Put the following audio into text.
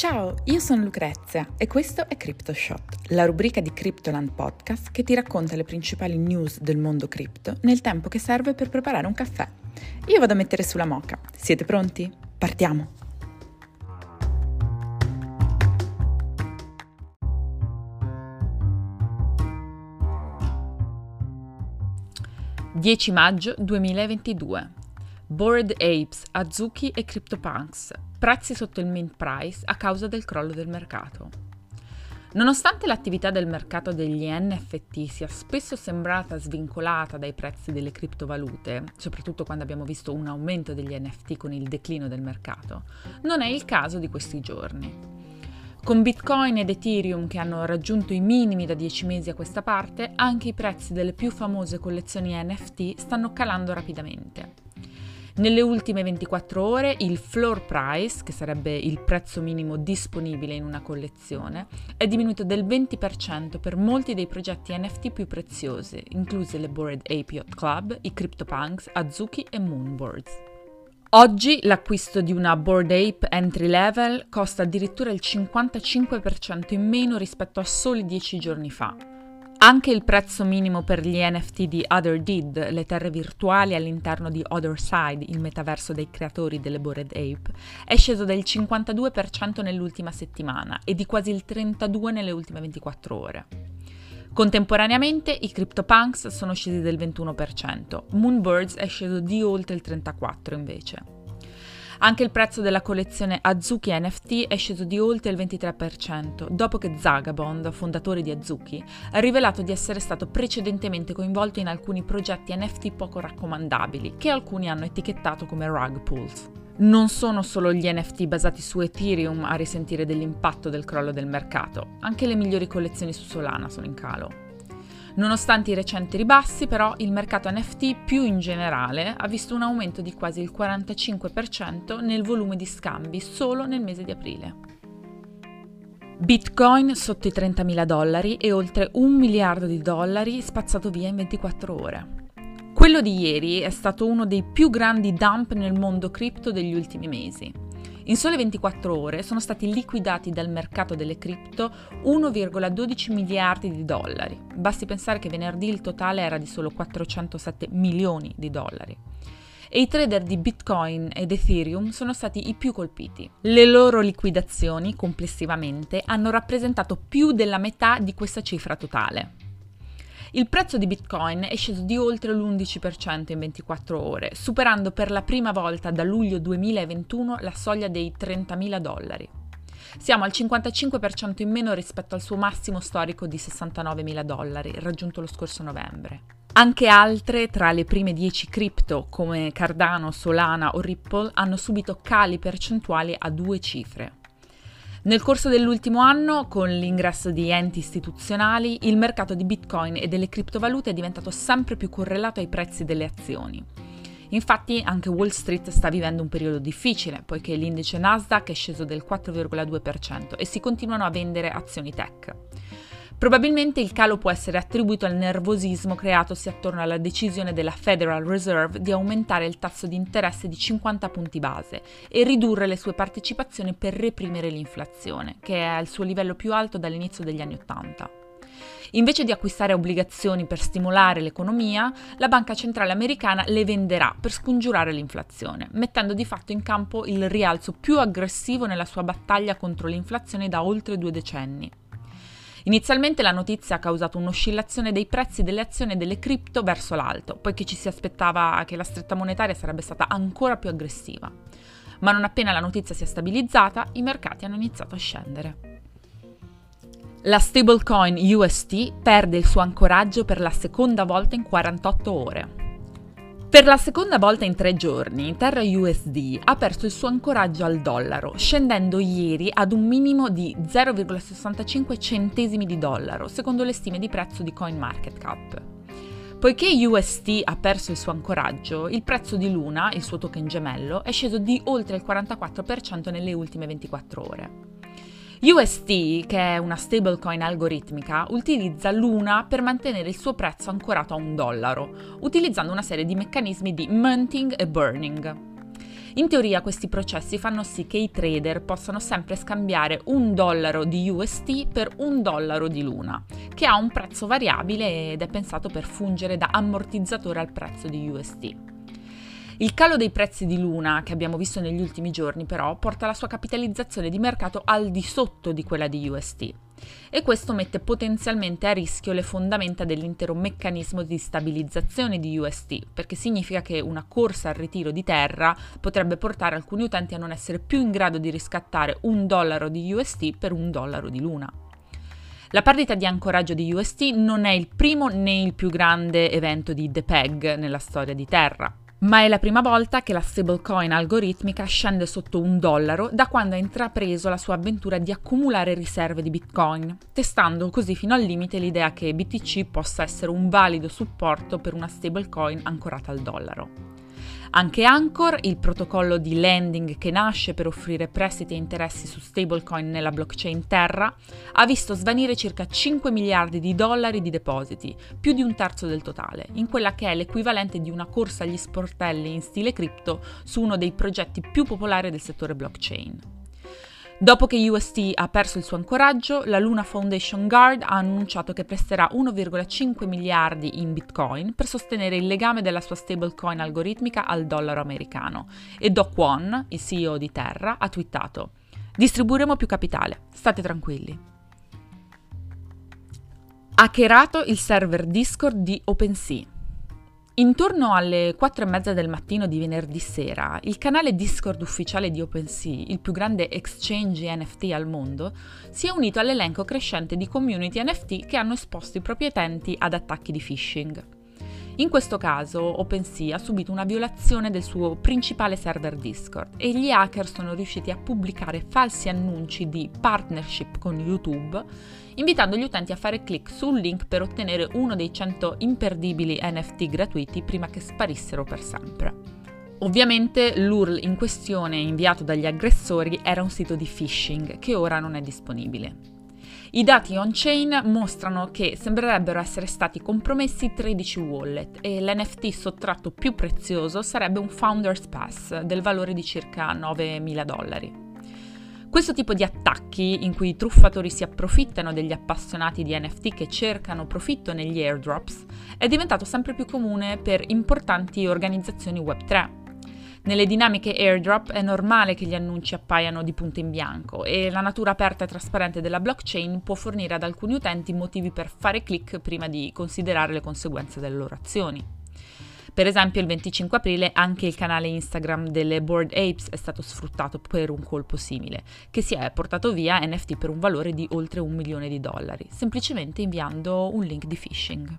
Ciao, io sono Lucrezia e questo è CryptoShot, la rubrica di Cryptoland Podcast che ti racconta le principali news del mondo cripto nel tempo che serve per preparare un caffè. Io vado a mettere sulla moca. Siete pronti? Partiamo! (10 maggio 2022) Bored Apes, Azuki e CryptoPunks, prezzi sotto il mint price a causa del crollo del mercato. Nonostante l'attività del mercato degli NFT sia spesso sembrata svincolata dai prezzi delle criptovalute, soprattutto quando abbiamo visto un aumento degli NFT con il declino del mercato, non è il caso di questi giorni. Con Bitcoin ed Ethereum che hanno raggiunto i minimi da 10 mesi a questa parte, anche i prezzi delle più famose collezioni NFT stanno calando rapidamente. Nelle ultime 24 ore il floor price, che sarebbe il prezzo minimo disponibile in una collezione, è diminuito del 20% per molti dei progetti NFT più preziosi, incluse le Bored Ape Yacht Club, i CryptoPunks, Azuki e Moonboards. Oggi l'acquisto di una Bored Ape entry level costa addirittura il 55% in meno rispetto a soli 10 giorni fa, anche il prezzo minimo per gli NFT di Other Did, le terre virtuali all'interno di Other Side, il metaverso dei creatori delle Bored Ape, è sceso del 52% nell'ultima settimana e di quasi il 32% nelle ultime 24 ore. Contemporaneamente i CryptoPunks sono scesi del 21%, Moonbirds è sceso di oltre il 34% invece. Anche il prezzo della collezione Azuki NFT è sceso di oltre il 23%, dopo che Zagabond, fondatore di Azuki, ha rivelato di essere stato precedentemente coinvolto in alcuni progetti NFT poco raccomandabili, che alcuni hanno etichettato come rug pulls. Non sono solo gli NFT basati su Ethereum a risentire dell'impatto del crollo del mercato, anche le migliori collezioni su Solana sono in calo. Nonostante i recenti ribassi, però, il mercato NFT più in generale ha visto un aumento di quasi il 45% nel volume di scambi solo nel mese di aprile. Bitcoin sotto i 30.000 dollari e oltre un miliardo di dollari spazzato via in 24 ore. Quello di ieri è stato uno dei più grandi dump nel mondo cripto degli ultimi mesi. In sole 24 ore sono stati liquidati dal mercato delle cripto 1,12 miliardi di dollari. Basti pensare che venerdì il totale era di solo 407 milioni di dollari e i trader di Bitcoin ed Ethereum sono stati i più colpiti. Le loro liquidazioni complessivamente hanno rappresentato più della metà di questa cifra totale. Il prezzo di Bitcoin è sceso di oltre l'11% in 24 ore, superando per la prima volta da luglio 2021 la soglia dei 30.000 dollari. Siamo al 55% in meno rispetto al suo massimo storico di 69.000 dollari, raggiunto lo scorso novembre. Anche altre, tra le prime 10 cripto come Cardano, Solana o Ripple, hanno subito cali percentuali a due cifre. Nel corso dell'ultimo anno, con l'ingresso di enti istituzionali, il mercato di Bitcoin e delle criptovalute è diventato sempre più correlato ai prezzi delle azioni. Infatti anche Wall Street sta vivendo un periodo difficile, poiché l'indice Nasdaq è sceso del 4,2% e si continuano a vendere azioni tech. Probabilmente il calo può essere attribuito al nervosismo creatosi attorno alla decisione della Federal Reserve di aumentare il tasso di interesse di 50 punti base e ridurre le sue partecipazioni per reprimere l'inflazione, che è al suo livello più alto dall'inizio degli anni Ottanta. Invece di acquistare obbligazioni per stimolare l'economia, la banca centrale americana le venderà per scongiurare l'inflazione, mettendo di fatto in campo il rialzo più aggressivo nella sua battaglia contro l'inflazione da oltre due decenni. Inizialmente la notizia ha causato un'oscillazione dei prezzi delle azioni delle cripto verso l'alto, poiché ci si aspettava che la stretta monetaria sarebbe stata ancora più aggressiva. Ma non appena la notizia si è stabilizzata, i mercati hanno iniziato a scendere. La stablecoin UST perde il suo ancoraggio per la seconda volta in 48 ore. Per la seconda volta in tre giorni, Terra USD ha perso il suo ancoraggio al dollaro, scendendo ieri ad un minimo di 0,65 centesimi di dollaro, secondo le stime di prezzo di CoinMarketCap. Poiché UST ha perso il suo ancoraggio, il prezzo di Luna, il suo token gemello, è sceso di oltre il 44% nelle ultime 24 ore. UST, che è una stablecoin algoritmica, utilizza Luna per mantenere il suo prezzo ancorato a un dollaro, utilizzando una serie di meccanismi di minting e burning. In teoria questi processi fanno sì che i trader possano sempre scambiare un dollaro di UST per un dollaro di Luna, che ha un prezzo variabile ed è pensato per fungere da ammortizzatore al prezzo di UST. Il calo dei prezzi di Luna che abbiamo visto negli ultimi giorni però porta la sua capitalizzazione di mercato al di sotto di quella di UST e questo mette potenzialmente a rischio le fondamenta dell'intero meccanismo di stabilizzazione di UST, perché significa che una corsa al ritiro di terra potrebbe portare alcuni utenti a non essere più in grado di riscattare un dollaro di UST per un dollaro di Luna. La perdita di ancoraggio di UST non è il primo né il più grande evento di DePeg nella storia di Terra ma è la prima volta che la stablecoin algoritmica scende sotto un dollaro da quando ha intrapreso la sua avventura di accumulare riserve di Bitcoin, testando così fino al limite l'idea che BTC possa essere un valido supporto per una stablecoin ancorata al dollaro. Anche Anchor, il protocollo di lending che nasce per offrire prestiti e interessi su stablecoin nella blockchain Terra, ha visto svanire circa 5 miliardi di dollari di depositi, più di un terzo del totale, in quella che è l'equivalente di una corsa agli sportelli in stile cripto su uno dei progetti più popolari del settore blockchain. Dopo che UST ha perso il suo ancoraggio, la Luna Foundation Guard ha annunciato che presterà 1,5 miliardi in Bitcoin per sostenere il legame della sua stablecoin algoritmica al dollaro americano. E Do Kwon, il CEO di Terra, ha twittato: Distribuiremo più capitale, state tranquilli. Hackerato il server Discord di OpenSea. Intorno alle 4 e mezza del mattino di venerdì sera, il canale Discord ufficiale di OpenSea, il più grande exchange NFT al mondo, si è unito all'elenco crescente di community NFT che hanno esposto i propri utenti ad attacchi di phishing. In questo caso OpenSea ha subito una violazione del suo principale server Discord e gli hacker sono riusciti a pubblicare falsi annunci di partnership con YouTube, invitando gli utenti a fare clic sul link per ottenere uno dei 100 imperdibili NFT gratuiti prima che sparissero per sempre. Ovviamente l'URL in questione inviato dagli aggressori era un sito di phishing che ora non è disponibile. I dati on-chain mostrano che sembrerebbero essere stati compromessi 13 wallet e l'NFT sottratto più prezioso sarebbe un Founders Pass del valore di circa 9.000 dollari. Questo tipo di attacchi, in cui i truffatori si approfittano degli appassionati di NFT che cercano profitto negli airdrops, è diventato sempre più comune per importanti organizzazioni Web3, nelle dinamiche airdrop è normale che gli annunci appaiano di punto in bianco e la natura aperta e trasparente della blockchain può fornire ad alcuni utenti motivi per fare click prima di considerare le conseguenze delle loro azioni. Per esempio il 25 aprile anche il canale Instagram delle Bored Apes è stato sfruttato per un colpo simile, che si è portato via NFT per un valore di oltre un milione di dollari, semplicemente inviando un link di phishing.